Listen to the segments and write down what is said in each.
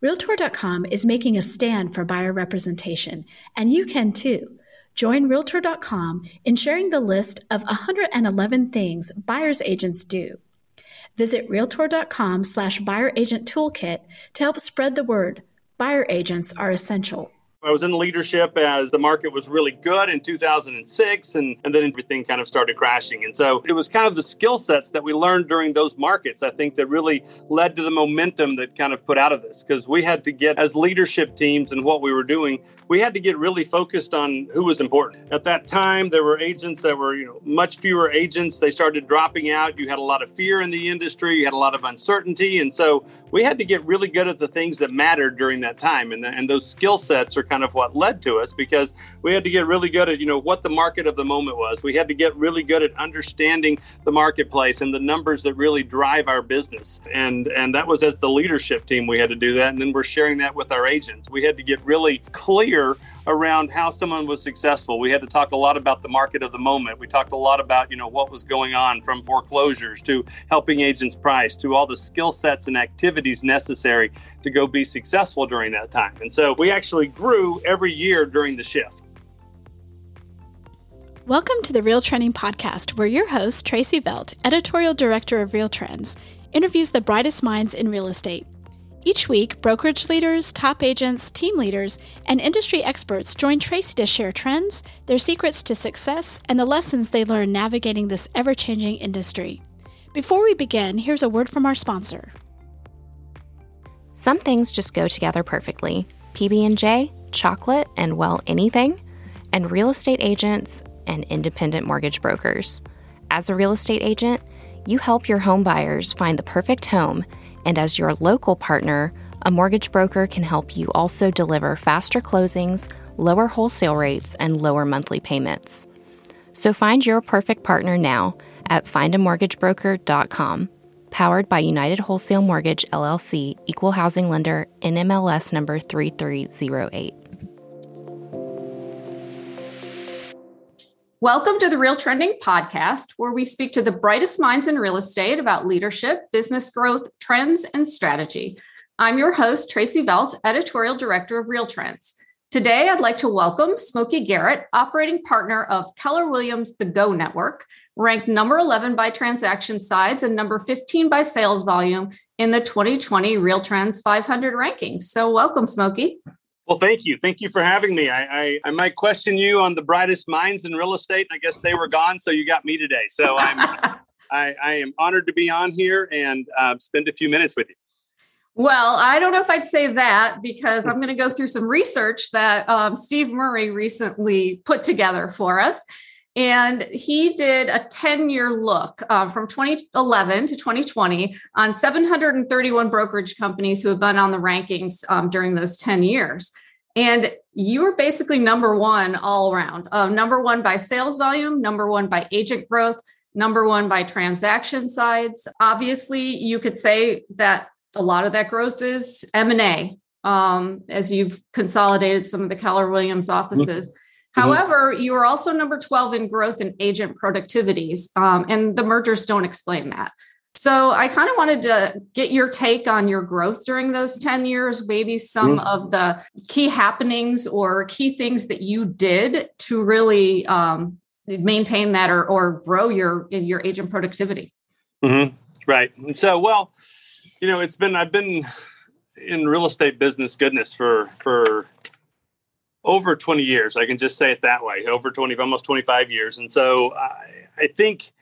Realtor.com is making a stand for buyer representation, and you can too. Join Realtor.com in sharing the list of 111 things buyer's agents do. Visit Realtor.com slash buyer agent toolkit to help spread the word. Buyer agents are essential. I was in leadership as the market was really good in 2006, and, and then everything kind of started crashing. And so it was kind of the skill sets that we learned during those markets, I think, that really led to the momentum that kind of put out of this. Because we had to get, as leadership teams and what we were doing, we had to get really focused on who was important. At that time, there were agents that were, you know, much fewer agents. They started dropping out. You had a lot of fear in the industry. You had a lot of uncertainty, and so we had to get really good at the things that mattered during that time. And, the, and those skill sets are kind of what led to us because we had to get really good at, you know, what the market of the moment was. We had to get really good at understanding the marketplace and the numbers that really drive our business. And and that was as the leadership team we had to do that. And then we're sharing that with our agents. We had to get really clear clear around how someone was successful. We had to talk a lot about the market of the moment. We talked a lot about, you know, what was going on from foreclosures to helping agents price to all the skill sets and activities necessary to go be successful during that time. And so we actually grew every year during the shift. Welcome to the Real Trending Podcast, where your host, Tracy Velt, editorial director of Real Trends, interviews the brightest minds in real estate. Each week, brokerage leaders, top agents, team leaders, and industry experts join Tracy to share trends, their secrets to success, and the lessons they learn navigating this ever changing industry. Before we begin, here's a word from our sponsor. Some things just go together perfectly. PB&J, chocolate, and well, anything, and real estate agents and independent mortgage brokers. As a real estate agent, you help your home buyers find the perfect home and as your local partner, a mortgage broker can help you also deliver faster closings, lower wholesale rates, and lower monthly payments. So find your perfect partner now at findamortgagebroker.com. Powered by United Wholesale Mortgage LLC, Equal Housing Lender, NMLS number 3308. Welcome to the Real Trending podcast, where we speak to the brightest minds in real estate about leadership, business growth, trends, and strategy. I'm your host, Tracy Velt, editorial director of Real Trends. Today, I'd like to welcome Smokey Garrett, operating partner of Keller Williams The Go Network, ranked number 11 by transaction sides and number 15 by sales volume in the 2020 Real Trends 500 rankings. So, welcome, Smokey. Well, thank you. Thank you for having me. I, I, I, might question you on the brightest minds in real estate. I guess they were gone, so you got me today. So I'm I, I am honored to be on here and uh, spend a few minutes with you. Well, I don't know if I'd say that because I'm going to go through some research that um, Steve Murray recently put together for us. And he did a 10 year look uh, from 2011 to 2020 on 731 brokerage companies who have been on the rankings um, during those 10 years. And you were basically number one all around uh, number one by sales volume, number one by agent growth, number one by transaction sides. Obviously, you could say that a lot of that growth is M&A um, as you've consolidated some of the Keller Williams offices. However, you are also number 12 in growth and agent productivities, um, and the mergers don't explain that. So I kind of wanted to get your take on your growth during those 10 years, maybe some mm-hmm. of the key happenings or key things that you did to really um, maintain that or, or grow your your agent productivity. Mm-hmm. Right. And so, well, you know, it's been I've been in real estate business goodness for for over 20 years. I can just say it that way. Over 20, almost 25 years. And so I, I think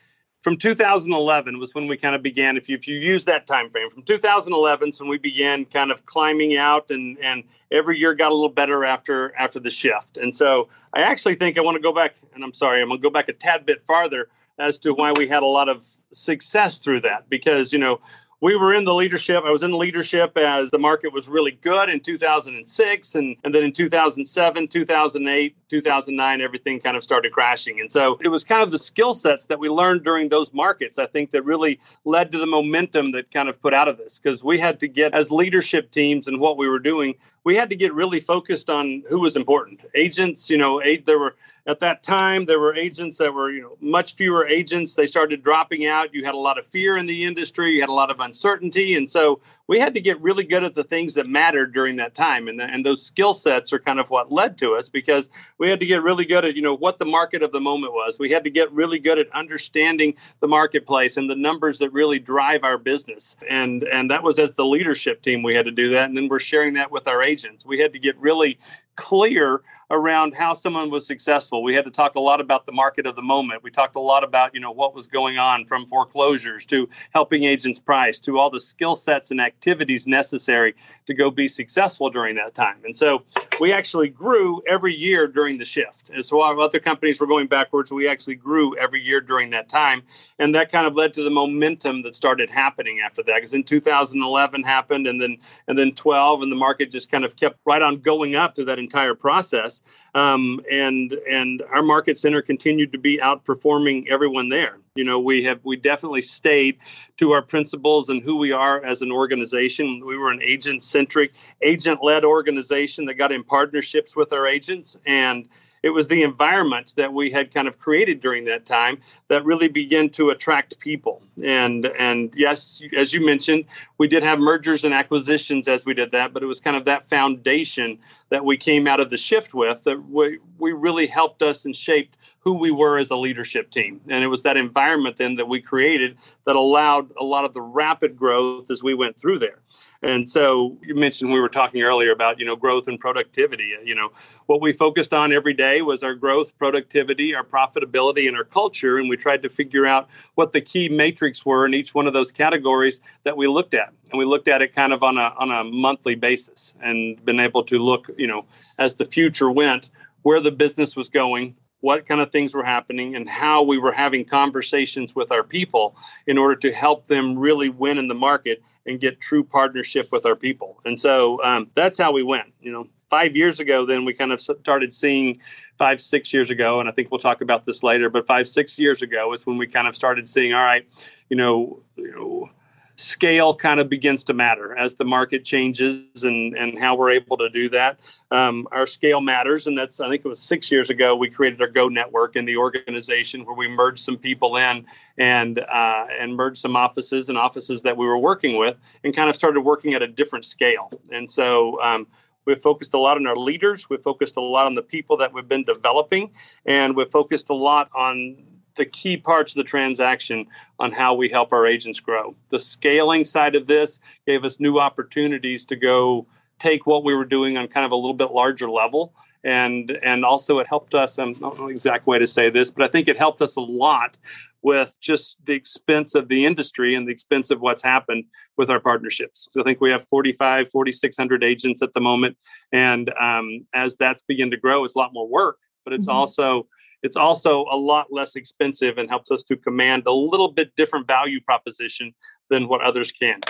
from 2011 was when we kind of began. If you, if you use that time frame, from 2011 is when we began kind of climbing out, and and every year got a little better after after the shift. And so I actually think I want to go back, and I'm sorry, I'm going to go back a tad bit farther as to why we had a lot of success through that because you know we were in the leadership. I was in leadership as the market was really good in 2006. And, and then in 2007, 2008, 2009, everything kind of started crashing. And so it was kind of the skill sets that we learned during those markets, I think, that really led to the momentum that kind of put out of this because we had to get, as leadership teams and what we were doing, we had to get really focused on who was important. Agents, you know, eight, there were at that time there were agents that were, you know, much fewer agents. They started dropping out. You had a lot of fear in the industry. You had a lot of uncertainty, and so we had to get really good at the things that mattered during that time. And, the, and those skill sets are kind of what led to us because we had to get really good at, you know, what the market of the moment was. We had to get really good at understanding the marketplace and the numbers that really drive our business. And, and that was as the leadership team, we had to do that. And then we're sharing that with our agents. We had to get really clear around how someone was successful. We had to talk a lot about the market of the moment. We talked a lot about, you know, what was going on from foreclosures to helping agents price to all the skill sets and activities necessary to go be successful during that time. And so we actually grew every year during the shift. As while other companies were going backwards, we actually grew every year during that time. And that kind of led to the momentum that started happening after that. Because in 2011 happened and then and then 12 and the market just kind of kept right on going up through that entire process. Um, and and our market center continued to be outperforming everyone there. You know, we have we definitely stayed to our principles and who we are as an organization. We were an agent centric, agent led organization that got in partnerships with our agents and it was the environment that we had kind of created during that time that really began to attract people. And and yes, as you mentioned, we did have mergers and acquisitions as we did that, but it was kind of that foundation that we came out of the shift with that we, we really helped us and shaped who we were as a leadership team. And it was that environment then that we created that allowed a lot of the rapid growth as we went through there. And so you mentioned we were talking earlier about, you know, growth and productivity. You know, what we focused on every day was our growth, productivity, our profitability, and our culture. And we tried to figure out what the key matrix were in each one of those categories that we looked at. And we looked at it kind of on a on a monthly basis and been able to look, you know, as the future went, where the business was going, what kind of things were happening and how we were having conversations with our people in order to help them really win in the market and get true partnership with our people. And so um, that's how we went. You know, five years ago, then we kind of started seeing five, six years ago, and I think we'll talk about this later, but five, six years ago is when we kind of started seeing, all right, you know, you know scale kind of begins to matter as the market changes and, and how we're able to do that. Um, our scale matters. And that's, I think it was six years ago, we created our Go Network in the organization where we merged some people in and, uh, and merged some offices and offices that we were working with and kind of started working at a different scale. And so, um, We've focused a lot on our leaders. We've focused a lot on the people that we've been developing, and we've focused a lot on the key parts of the transaction on how we help our agents grow. The scaling side of this gave us new opportunities to go take what we were doing on kind of a little bit larger level. And, and also it helped us, I don't know the exact way to say this, but I think it helped us a lot with just the expense of the industry and the expense of what's happened with our partnerships. So I think we have 45, 4,600 agents at the moment. And um, as that's begun to grow, it's a lot more work, but it's mm-hmm. also it's also a lot less expensive and helps us to command a little bit different value proposition than what others can.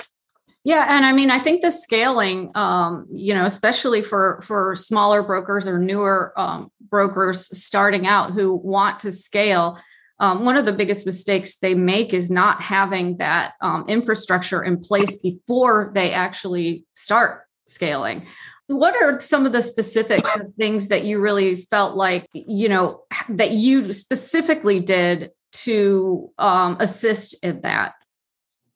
Yeah, and I mean, I think the scaling, um, you know, especially for for smaller brokers or newer um, brokers starting out who want to scale, um, one of the biggest mistakes they make is not having that um, infrastructure in place before they actually start scaling. What are some of the specifics of things that you really felt like, you know, that you specifically did to um, assist in that?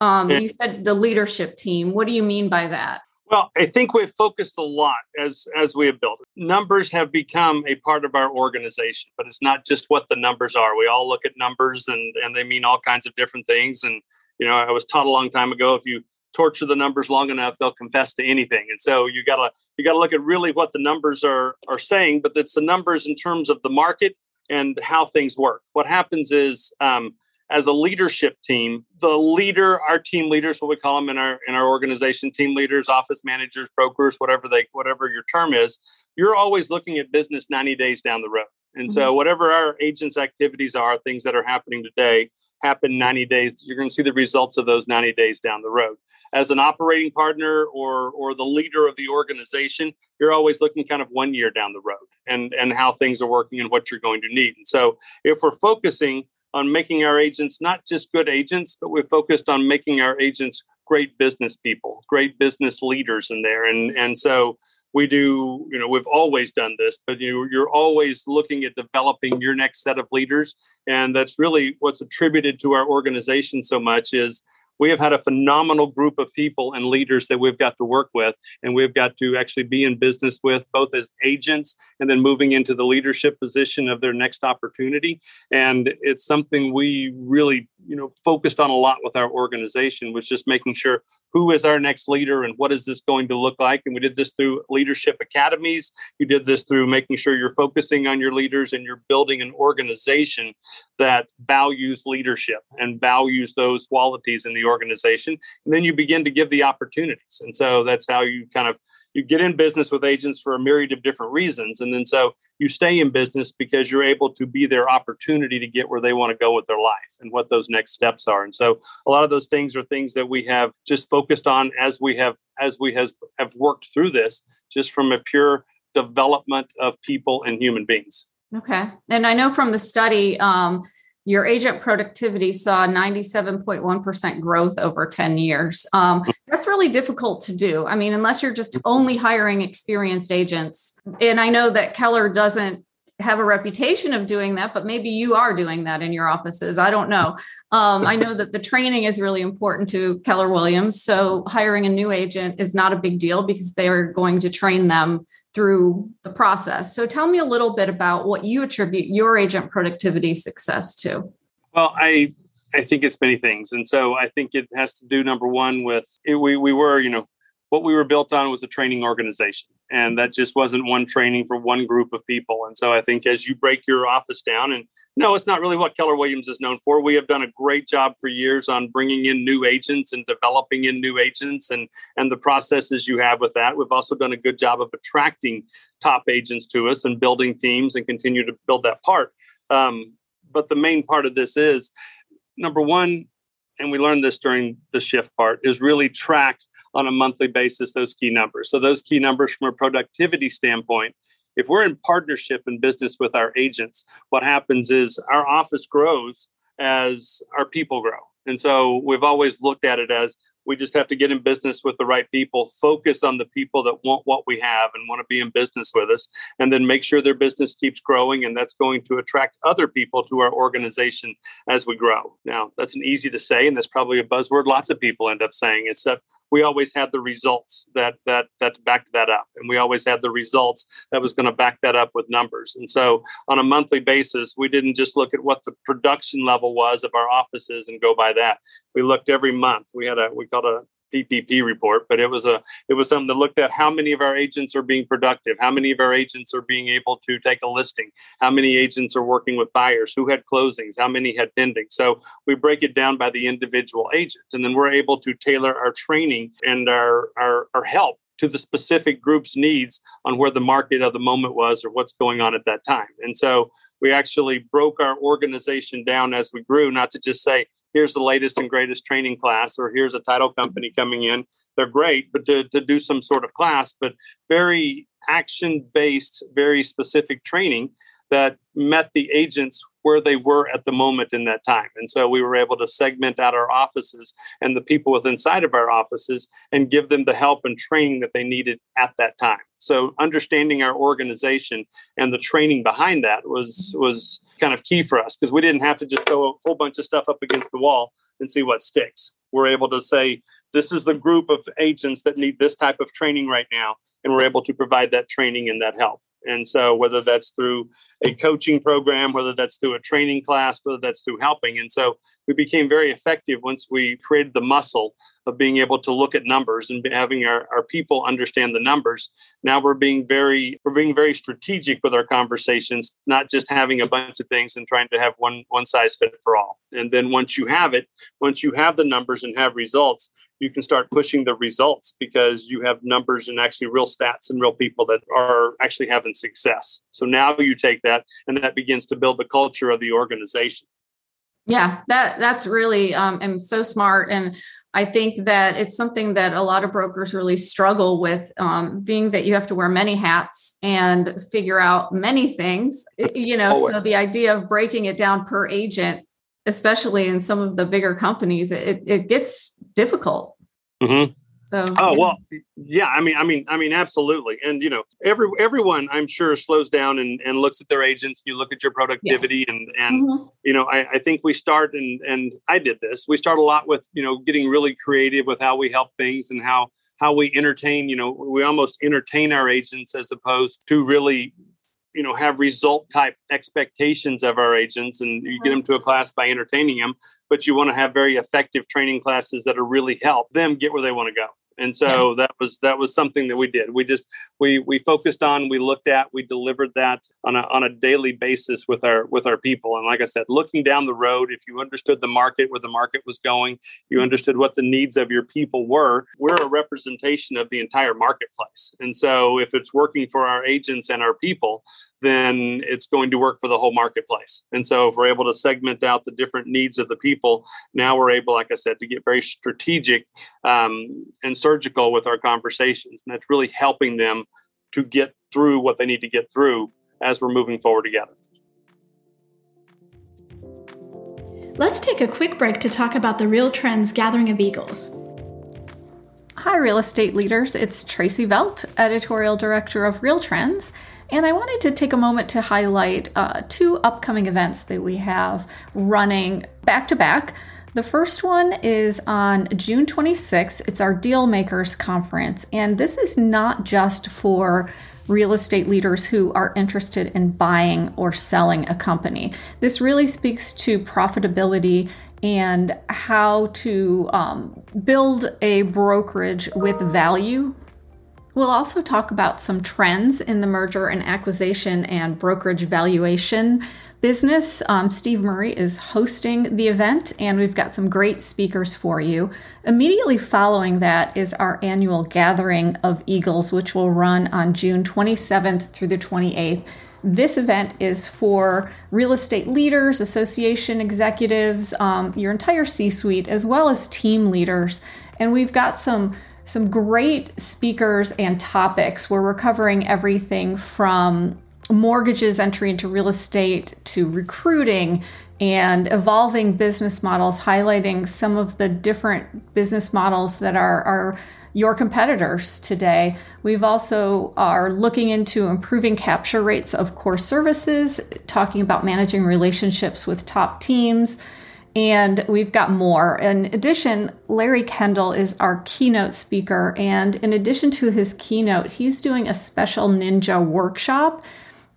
Um, you said the leadership team. What do you mean by that? Well, I think we've focused a lot as as we have built. Numbers have become a part of our organization, but it's not just what the numbers are. We all look at numbers and and they mean all kinds of different things. And you know, I was taught a long time ago if you torture the numbers long enough they'll confess to anything. And so you gotta you gotta look at really what the numbers are are saying but it's the numbers in terms of the market and how things work. What happens is um, as a leadership team the leader our team leaders what we call them in our in our organization team leaders office managers brokers whatever they whatever your term is you're always looking at business 90 days down the road. And mm-hmm. so whatever our agents activities are things that are happening today happen 90 days you're going to see the results of those 90 days down the road as an operating partner or or the leader of the organization you're always looking kind of one year down the road and and how things are working and what you're going to need. And so if we're focusing on making our agents not just good agents but we're focused on making our agents great business people great business leaders in there. And and so we do you know we've always done this but you you're always looking at developing your next set of leaders. And that's really what's attributed to our organization so much is we have had a phenomenal group of people and leaders that we've got to work with and we've got to actually be in business with both as agents and then moving into the leadership position of their next opportunity. And it's something we really you know focused on a lot with our organization was just making sure who is our next leader and what is this going to look like. And we did this through leadership academies. You did this through making sure you're focusing on your leaders and you're building an organization that values leadership and values those qualities in the organization and then you begin to give the opportunities. And so that's how you kind of you get in business with agents for a myriad of different reasons and then so you stay in business because you're able to be their opportunity to get where they want to go with their life and what those next steps are. And so a lot of those things are things that we have just focused on as we have as we has have worked through this just from a pure development of people and human beings. Okay. And i know from the study um, your agent productivity saw 97.1% growth over 10 years. Um, that's really difficult to do. I mean, unless you're just only hiring experienced agents. And I know that Keller doesn't have a reputation of doing that, but maybe you are doing that in your offices. I don't know. Um, I know that the training is really important to Keller Williams. So hiring a new agent is not a big deal because they are going to train them through the process. So tell me a little bit about what you attribute your agent productivity success to. Well, I I think it's many things, and so I think it has to do number one with it, we we were you know what we were built on was a training organization. And that just wasn't one training for one group of people. And so i think as you break your office down and no it's not really what keller williams is known for. We have done a great job for years on bringing in new agents and developing in new agents and and the processes you have with that. We've also done a good job of attracting top agents to us and building teams and continue to build that part. Um, but the main part of this is number one and we learned this during the shift part is really track on a monthly basis those key numbers. So, those key numbers from a productivity standpoint, if we're in partnership and business with our agents, what happens is our office grows as our people grow. And so we've always looked at it as we just have to get in business with the right people, focus on the people that want what we have and want to be in business with us, and then make sure their business keeps growing. And that's going to attract other people to our organization as we grow. Now, that's an easy to say, and that's probably a buzzword lots of people end up saying, except we always had the results that that that backed that up and we always had the results that was going to back that up with numbers. And so on a monthly basis we didn't just look at what the production level was of our offices and go by that. We looked every month. We had a we called a PPP report, but it was a it was something that looked at how many of our agents are being productive, how many of our agents are being able to take a listing, how many agents are working with buyers, who had closings, how many had pending. So we break it down by the individual agent, and then we're able to tailor our training and our our, our help to the specific group's needs on where the market of the moment was or what's going on at that time. And so we actually broke our organization down as we grew, not to just say, here's the latest and greatest training class or here's a title company coming in. They're great but to, to do some sort of class but very action based very specific training that met the agents where they were at the moment in that time. And so we were able to segment out our offices and the people within inside of our offices and give them the help and training that they needed at that time. So understanding our organization and the training behind that was was kind of key for us because we didn't have to just throw a whole bunch of stuff up against the wall and see what sticks. We're able to say this is the group of agents that need this type of training right now and we're able to provide that training and that help. And so, whether that's through a coaching program, whether that's through a training class, whether that's through helping. And so, we became very effective once we created the muscle of being able to look at numbers and having our, our people understand the numbers. Now we're being very we're being very strategic with our conversations, not just having a bunch of things and trying to have one one size fit for all. And then once you have it, once you have the numbers and have results, you can start pushing the results because you have numbers and actually real stats and real people that are actually having success. So now you take that and that begins to build the culture of the organization. Yeah, that that's really um, and so smart, and I think that it's something that a lot of brokers really struggle with, um, being that you have to wear many hats and figure out many things. You know, so the idea of breaking it down per agent especially in some of the bigger companies, it, it gets difficult. Mm-hmm. So Oh well, yeah. I mean, I mean, I mean, absolutely. And you know, every everyone, I'm sure, slows down and, and looks at their agents. You look at your productivity, and and Mhm. you know, I, I think we start and and I did this. We start a lot with you know getting really creative with how we help things and how how we entertain. You know, we almost entertain our agents as opposed to really you know have result type expectations of our agents and you get mm-hmm. them to a class by entertaining them but you want to have very effective training classes that are really help them get where they want to go and so that was that was something that we did. We just we we focused on we looked at we delivered that on a on a daily basis with our with our people. And like i said looking down the road if you understood the market where the market was going you understood what the needs of your people were we're a representation of the entire marketplace. And so if it's working for our agents and our people then it's going to work for the whole marketplace. And so, if we're able to segment out the different needs of the people, now we're able, like I said, to get very strategic um, and surgical with our conversations. And that's really helping them to get through what they need to get through as we're moving forward together. Let's take a quick break to talk about the Real Trends Gathering of Eagles. Hi, real estate leaders. It's Tracy Velt, editorial director of Real Trends. And I wanted to take a moment to highlight uh, two upcoming events that we have running back to back. The first one is on June 26th. It's our Deal Makers Conference. And this is not just for real estate leaders who are interested in buying or selling a company. This really speaks to profitability and how to um, build a brokerage with value We'll also talk about some trends in the merger and acquisition and brokerage valuation business. Um, Steve Murray is hosting the event, and we've got some great speakers for you. Immediately following that is our annual Gathering of Eagles, which will run on June 27th through the 28th. This event is for real estate leaders, association executives, um, your entire C suite, as well as team leaders. And we've got some some great speakers and topics where we're covering everything from mortgages entry into real estate to recruiting and evolving business models, highlighting some of the different business models that are, are your competitors today. We've also are looking into improving capture rates of core services, talking about managing relationships with top teams, and we've got more. In addition, Larry Kendall is our keynote speaker. And in addition to his keynote, he's doing a special ninja workshop.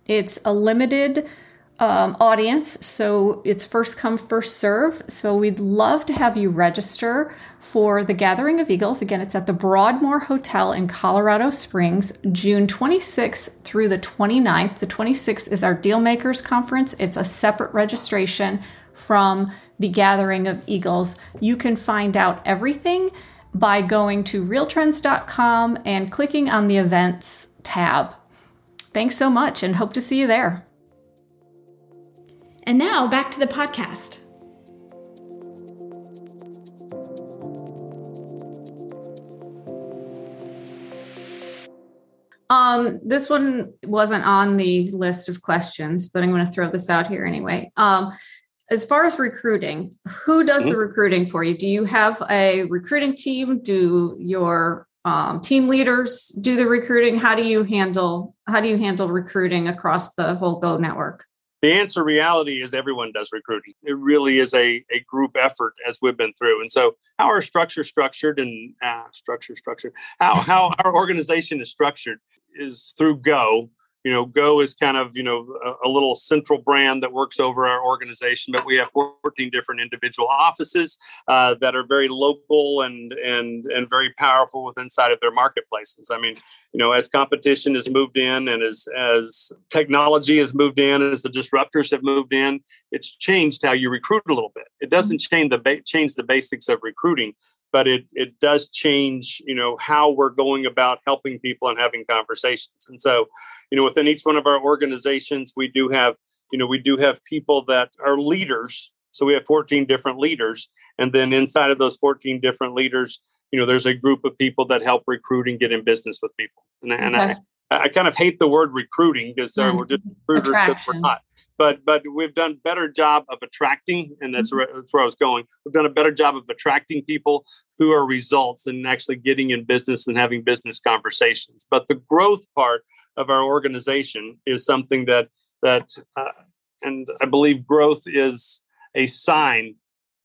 It's a limited um, audience, so it's first come, first serve. So we'd love to have you register for the Gathering of Eagles. Again, it's at the Broadmoor Hotel in Colorado Springs, June 26th through the 29th. The 26th is our Deal Makers Conference, it's a separate registration from the Gathering of Eagles. You can find out everything by going to realtrends.com and clicking on the events tab. Thanks so much and hope to see you there. And now back to the podcast. Um, this one wasn't on the list of questions, but I'm going to throw this out here anyway. Um, as far as recruiting, who does the recruiting for you? Do you have a recruiting team? Do your um, team leaders do the recruiting? How do you handle how do you handle recruiting across the whole Go network? The answer reality is everyone does recruiting. It really is a, a group effort as we've been through. And so how our structure structured and uh, structure structured, how, how our organization is structured is through Go. You know, Go is kind of, you know, a, a little central brand that works over our organization, but we have 14 different individual offices uh, that are very local and and and very powerful with inside of their marketplaces. I mean, you know, as competition has moved in and as as technology has moved in, as the disruptors have moved in, it's changed how you recruit a little bit. It doesn't change the ba- change the basics of recruiting, but it it does change, you know, how we're going about helping people and having conversations. And so, you know, within each one of our organizations, we do have, you know, we do have people that are leaders. So we have 14 different leaders, and then inside of those 14 different leaders, you know, there's a group of people that help recruit and get in business with people. And, and I. I kind of hate the word recruiting because mm-hmm. we're just recruiters because we're not. But but we've done better job of attracting, and that's, mm-hmm. where, that's where I was going. We've done a better job of attracting people through our results and actually getting in business and having business conversations. But the growth part of our organization is something that that uh, and I believe growth is a sign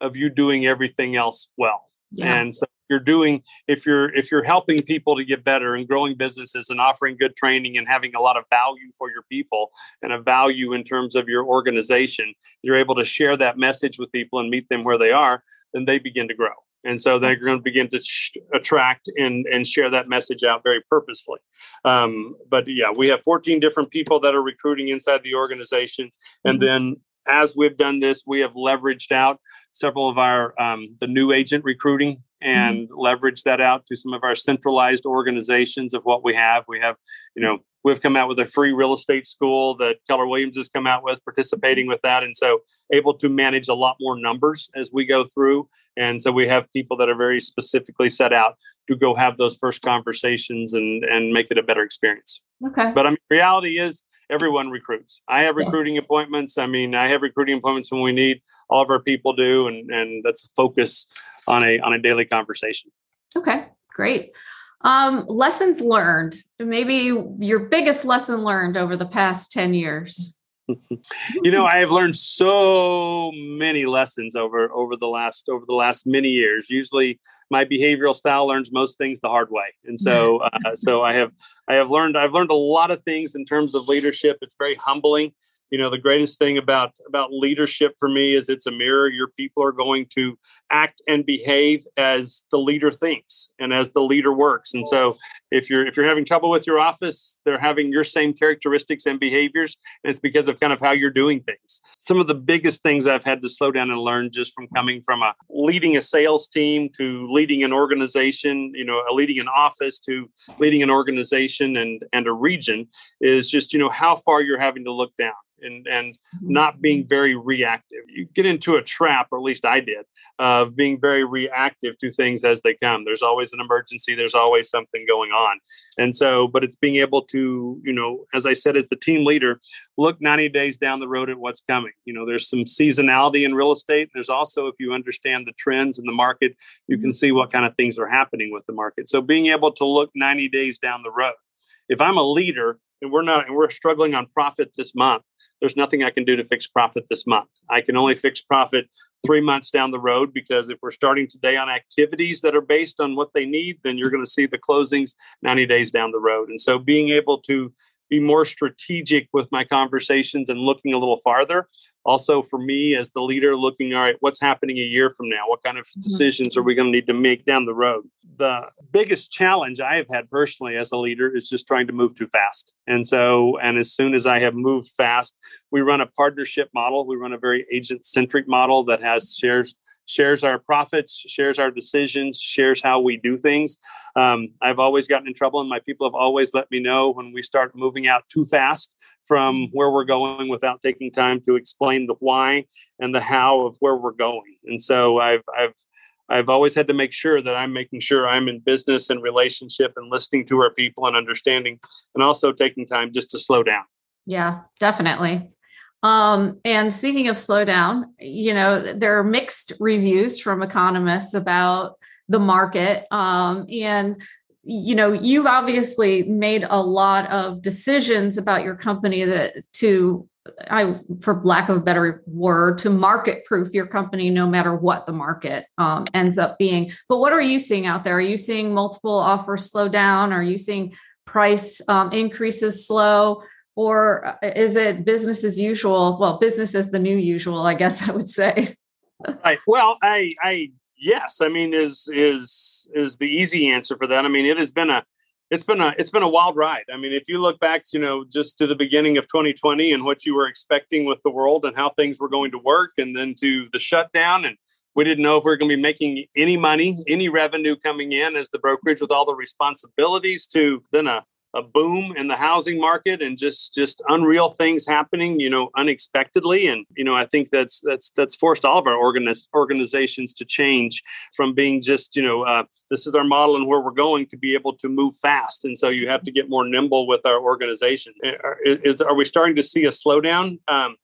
of you doing everything else well. Yeah. And so you're doing if you're if you're helping people to get better and growing businesses and offering good training and having a lot of value for your people and a value in terms of your organization, you're able to share that message with people and meet them where they are, then they begin to grow. And so they're going to begin to sh- attract and, and share that message out very purposefully. Um, but yeah, we have 14 different people that are recruiting inside the organization. And mm-hmm. then as we've done this, we have leveraged out several of our um, the new agent recruiting. And mm-hmm. leverage that out to some of our centralized organizations of what we have. We have, you know, we've come out with a free real estate school that Keller Williams has come out with, participating with that, and so able to manage a lot more numbers as we go through. And so we have people that are very specifically set out to go have those first conversations and and make it a better experience. Okay. But I mean, reality is everyone recruits. I have recruiting yeah. appointments. I mean, I have recruiting appointments when we need. All of our people do, and and that's a focus on a on a daily conversation. Okay, great. Um, lessons learned. Maybe your biggest lesson learned over the past ten years. you know i have learned so many lessons over over the last over the last many years usually my behavioral style learns most things the hard way and so uh, so i have i have learned i've learned a lot of things in terms of leadership it's very humbling you know the greatest thing about about leadership for me is it's a mirror. Your people are going to act and behave as the leader thinks and as the leader works. And so if you're if you're having trouble with your office they're having your same characteristics and behaviors and it's because of kind of how you're doing things. Some of the biggest things i've had to slow down and learn just from coming from a leading a sales team to leading an organization you know leading an office to leading an organization and and a region is just you know how far you're having to look down and and mm-hmm. not being very reactive. You get into a trap, or at least I did, of being very reactive to things as they come. There's always an emergency. There's always something going on, and so, but it's being able to, you know, as I said, as the team leader, look 90 days down the road at what's coming. You know, there's some seasonality in real estate. There's also, if you understand the trends in the market, you can mm-hmm. see what kind of things are happening with the market. So, being able to look 90 days down the road. If I'm a leader and we're not and we're struggling on profit this month there's nothing I can do to fix profit this month. I can only fix profit three months down the road because if we're starting today on activities that are based on what they need, then you're going to see the closings 90 days down the road. And so being able to be more strategic with my conversations and looking a little farther. Also, for me as the leader, looking, all right, what's happening a year from now? What kind of mm-hmm. decisions are we going to need to make down the road? The biggest challenge I have had personally as a leader is just trying to move too fast. And so, and as soon as I have moved fast, we run a partnership model. We run a very agent centric model that has shares shares our profits, shares our decisions, shares how we do things. Um, I've always gotten in trouble, and my people have always let me know when we start moving out too fast from where we're going without taking time to explain the why and the how of where we're going. And so I've I've I've always had to make sure that I'm making sure I'm in business and relationship and listening to our people and understanding, and also taking time just to slow down. Yeah, definitely. Um, and speaking of slowdown, you know, there are mixed reviews from economists about the market. Um, and you know, you've obviously made a lot of decisions about your company that to I, for lack of a better word, to market proof your company no matter what the market um, ends up being. But what are you seeing out there? Are you seeing multiple offers slow down? Are you seeing price um, increases slow? Or uh, is it business as usual? Well business as the new usual i guess i would say. Right. Well i i yes. I mean is is is the easy answer for that. I mean it has been a it's been a it's been a wild ride. I mean if you look back you know just to the beginning of 2020 and what you were expecting with the world and how things were going to work and then to the shutdown and we didn't know if we were going to be making any money any revenue coming in as the brokerage with all the responsibilities to then a a boom in the housing market and just just unreal things happening you know unexpectedly. And you know i think that's that's that's forced all of our organiz- organizations to change from being just you know uh, this is our model and where we're going to be able to move fast. And so you have to get more nimble with our organization. Is, are we starting to see a slowdown? Um,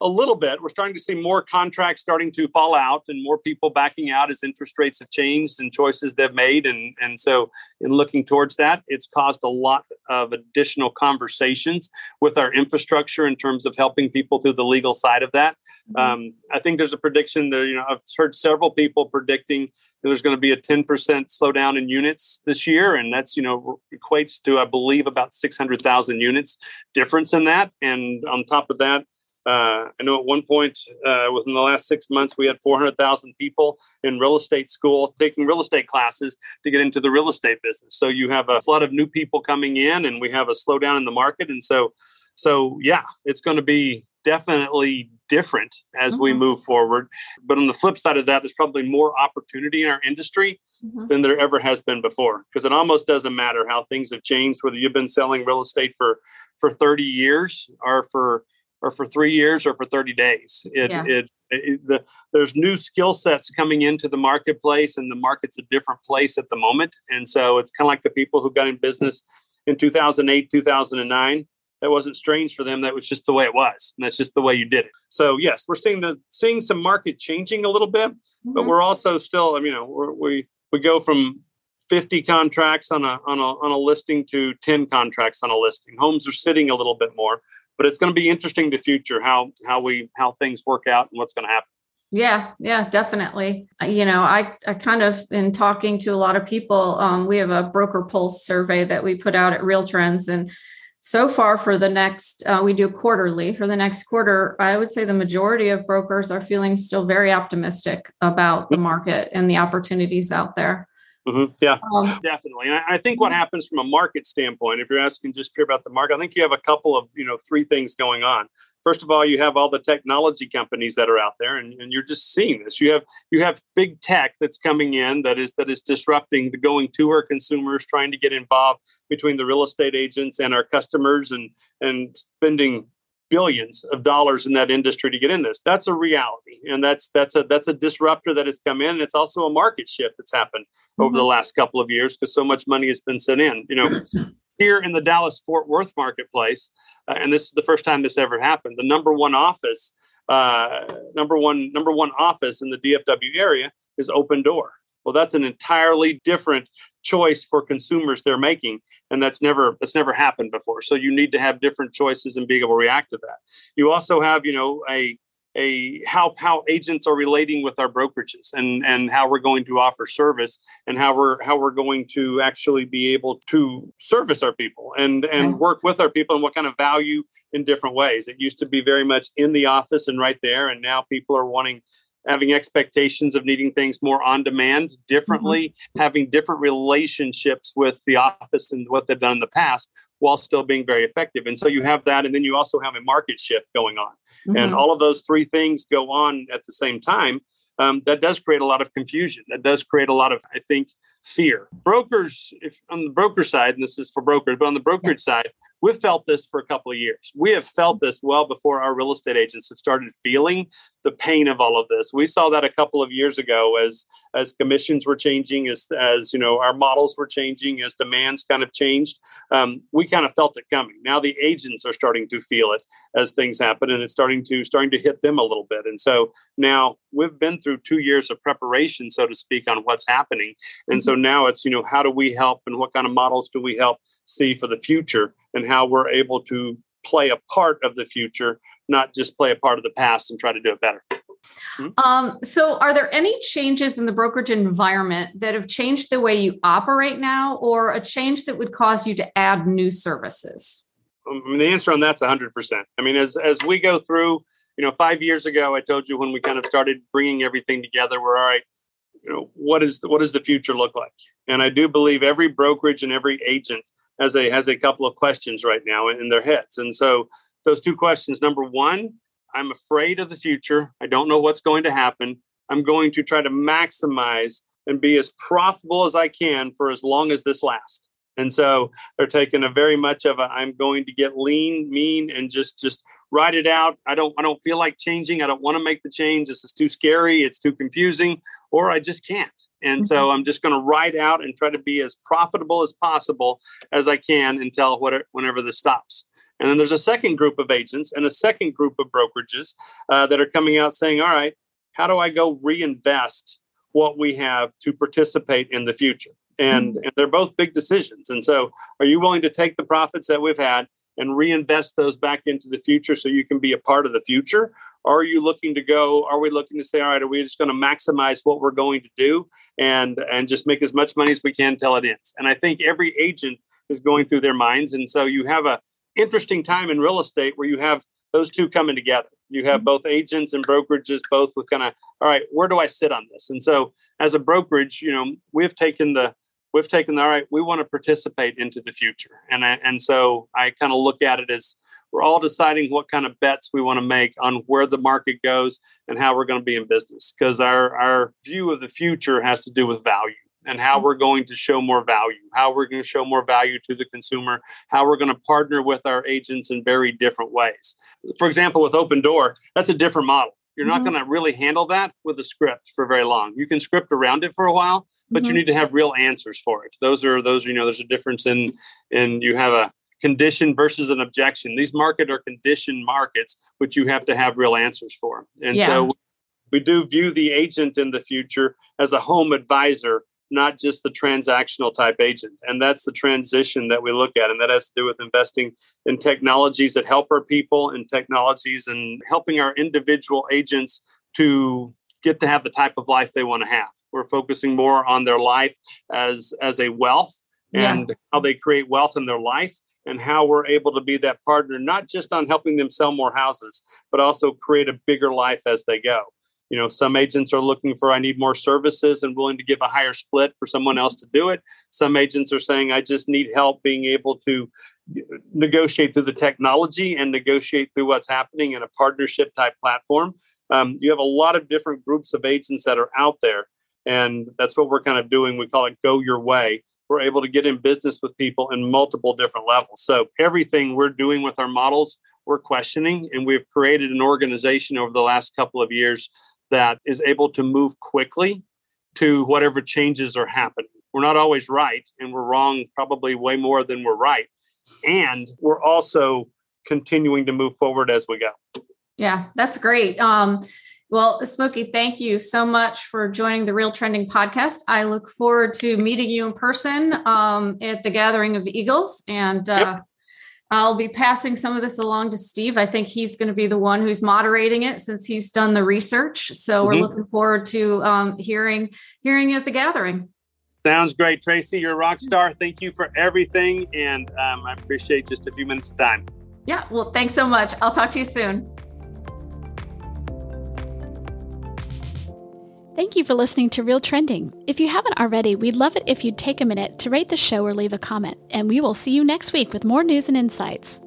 a little bit. We're starting to see more contracts starting to fall out and more people backing out as interest rates have changed and choices they've made. And, and so, in looking towards that, it's caused a lot of additional conversations with our infrastructure in terms of helping people through the legal side of that. Mm-hmm. Um, I think there's a prediction that, you know, I've heard several people predicting there's going to be a 10% slowdown in units this year. And that's, you know, equates to, I believe, about 600,000 units difference in that. And on top of that, uh, I know at one point uh, within the last six months, we had 400,000 people in real estate school taking real estate classes to get into the real estate business. So you have a flood of new people coming in, and we have a slowdown in the market. And so, so yeah, it's going to be definitely different as mm-hmm. we move forward. But on the flip side of that, there's probably more opportunity in our industry mm-hmm. than there ever has been before. Because it almost doesn't matter how things have changed, whether you've been selling real estate for for 30 years or for or for three years or for 30 days. It, yeah. it, it the, there's new skill sets coming into the marketplace, and the market's a different place at the moment. And so it's kind of like the people who got in business in 2008, 2009. That wasn't strange for them. That was just the way it was, and that's just the way you did it. So yes, we're seeing the seeing some market changing a little bit, mm-hmm. but we're also still, I mean, you know, we we go from 50 contracts on a on a on a listing to 10 contracts on a listing. Homes are sitting a little bit more but it's going to be interesting the future how how we how things work out and what's going to happen. Yeah yeah definitely. You know i i kind of in talking to a lot of people um, we have a broker pulse survey that we put out at real trends and so far for the next uh, we do quarterly. For the next quarter i would say the majority of brokers are feeling still very optimistic about the market and the opportunities out there Mm-hmm. Yeah, um, definitely. And I, I, think what happens from a market standpoint, if you're asking just pure about the market, I think you have a couple of, you know, three things going on. First of all, you have all the technology companies that are out there, and, and you're just seeing this. You have you have big tech that's coming in that is that is disrupting the going to our consumers, trying to get involved between the real estate agents and our customers, and and spending billions of dollars in that industry to get in this. That's a reality, and that's that's a that's a disruptor that has come in. And it's also a market shift that's happened mm-hmm. over the mm-hmm. last couple of years because so much money has been sent in. You know, here in the Dallas Fort Worth marketplace, uh, and this is the first time this ever happened. The number one office, uh, number one number one office in the DFW area is Opendoor. Well, that's an entirely different choice for consumers they're making and that's never that's never happened before. So you need to have different choices and being able to react to that. You also have you know a a how how agents are relating with our brokerages and and how we're going to offer service and how we're how we're going to actually be able to service our people and and work with our people and what kind of value in different ways. It used to be very much in the office and right there and now people are wanting having expectations of needing things more on demand differently, mm-hmm. having different relationships with the office and what they've done in the past while still being very effective. And so you have that. And then you also have a market shift going on. Mm-hmm. And all of those three things go on at the same time. Um, that does create a lot of confusion. That does create a lot of, I think, fear. Brokers, if on the broker side, and this is for brokers, but on the brokerage yeah. side, we've felt this for a couple of years. We have felt this well before our real estate agents have started feeling the pain of all of this. We saw that a couple of years ago as as commissions were changing, as as you know our models were changing, as demands kind of changed. Um, we kind of felt it coming. Now the agents are starting to feel it as things happen, and it's starting to starting to hit them a little bit. And so now we've been through two years of preparation, so to speak, on what's happening. And mm-hmm. so now it's you know how do we help and what kind of models do we help see for the future and how we're able to play a part of the future, not just play a part of the past and try to do it better. Hmm? Um, so, are there any changes in the brokerage environment that have changed the way you operate now, or a change that would cause you to add new services? Um, I mean, the answer on that's 100%. I mean, as, as we go through, you know, five years ago, I told you when we kind of started bringing everything together, we're all right. You know, what is the, what does the future look like? And I do believe every brokerage and every agent has a has a couple of questions right now in their heads. And so those two questions, number one, I'm afraid of the future. I don't know what's going to happen. I'm going to try to maximize and be as profitable as I can for as long as this lasts. And so they're taking a very much of a I'm going to get lean, mean, and just just ride it out. I don't I don't feel like changing. I don't want to make the change. This is too scary. It's too confusing, or I just can't. And mm-hmm. so I'm just going to ride out and try to be as profitable as possible as I can until whatever, whenever this stops. And then there's a second group of agents and a second group of brokerages uh, that are coming out saying, all right, how do I go reinvest what we have to participate in the future? And, mm-hmm. and they're both big decisions. And so, are you willing to take the profits that we've had and reinvest those back into the future so you can be a part of the future? Or are you looking to go? Are we looking to say, all right, are we just going to maximize what we're going to do and and just make as much money as we can till it ends? And I think every agent is going through their minds. And so you have a interesting time in real estate where you have those two coming together. You have mm-hmm. both agents and brokerages, both with kind of, all right, where do I sit on this? And so, as a brokerage, you know, we've taken the we've taken the, all right, we want to participate into the future, and I, and so I kind of look at it as we're all deciding what kind of bets we want to make on where the market goes and how we're going to be in business because our our view of the future has to do with value and how we're going to show more value, how we're going to show more value to the consumer, how we're going to partner with our agents in very different ways. For example, with Opendoor, that's a different model. You're not mm-hmm. going to really handle that with a script for very long. You can script around it for a while, but mm-hmm. you need to have real answers for it. Those are those are, you know there's a difference in in you have a condition versus an objection. These market are condition markets, which you have to have real answers for. And yeah. so we do view the agent in the future as a home advisor not just the transactional type agent. And that's the transition that we look at. And that has to do with investing in technologies that help our people and technologies and helping our individual agents to get to have the type of life they want to have. We're focusing more on their life as as a wealth and yeah. how they create wealth in their life and how we're able to be that partner not just on helping them sell more houses but also create a bigger life as they go you know some agents are looking for i need more services and willing to give a higher split for someone else to do it. Some agents are saying i just need help being able to negotiate through the technology and negotiate through what's happening in a partnership type platform. Um, you have a lot of different groups of agents that are out there and that's what we're kind of doing. We call it go your way. We're able to get in business with people in multiple different levels. So everything we're doing with our models we're questioning and we've created an organization over the last couple of years that is able to move quickly to whatever changes are happening. We're not always right, and we're wrong probably way more than we're right. And we're also continuing to move forward as we go. Yeah, that's great. Um, well, Smokey, thank you so much for joining the RealTrending podcast. I look forward to meeting you in person um, at the Gathering of Eagles and uh, yep. I'll be passing some of this along to Steve. I think he's going to be the one who's moderating it since he's done the research. So mm-hmm. we're looking forward to um, hearing hearing you at the gathering. Sounds great, Tracy. You're a rock star. Thank you for everything, and um, I appreciate just a few minutes of time. Yeah. Well, thanks so much. I'll talk to you soon. Thank you for listening to RealTrending. If you haven't already, we'd love it if you'd take a minute to rate the show or leave a comment, and we will see you next week with more news and insights.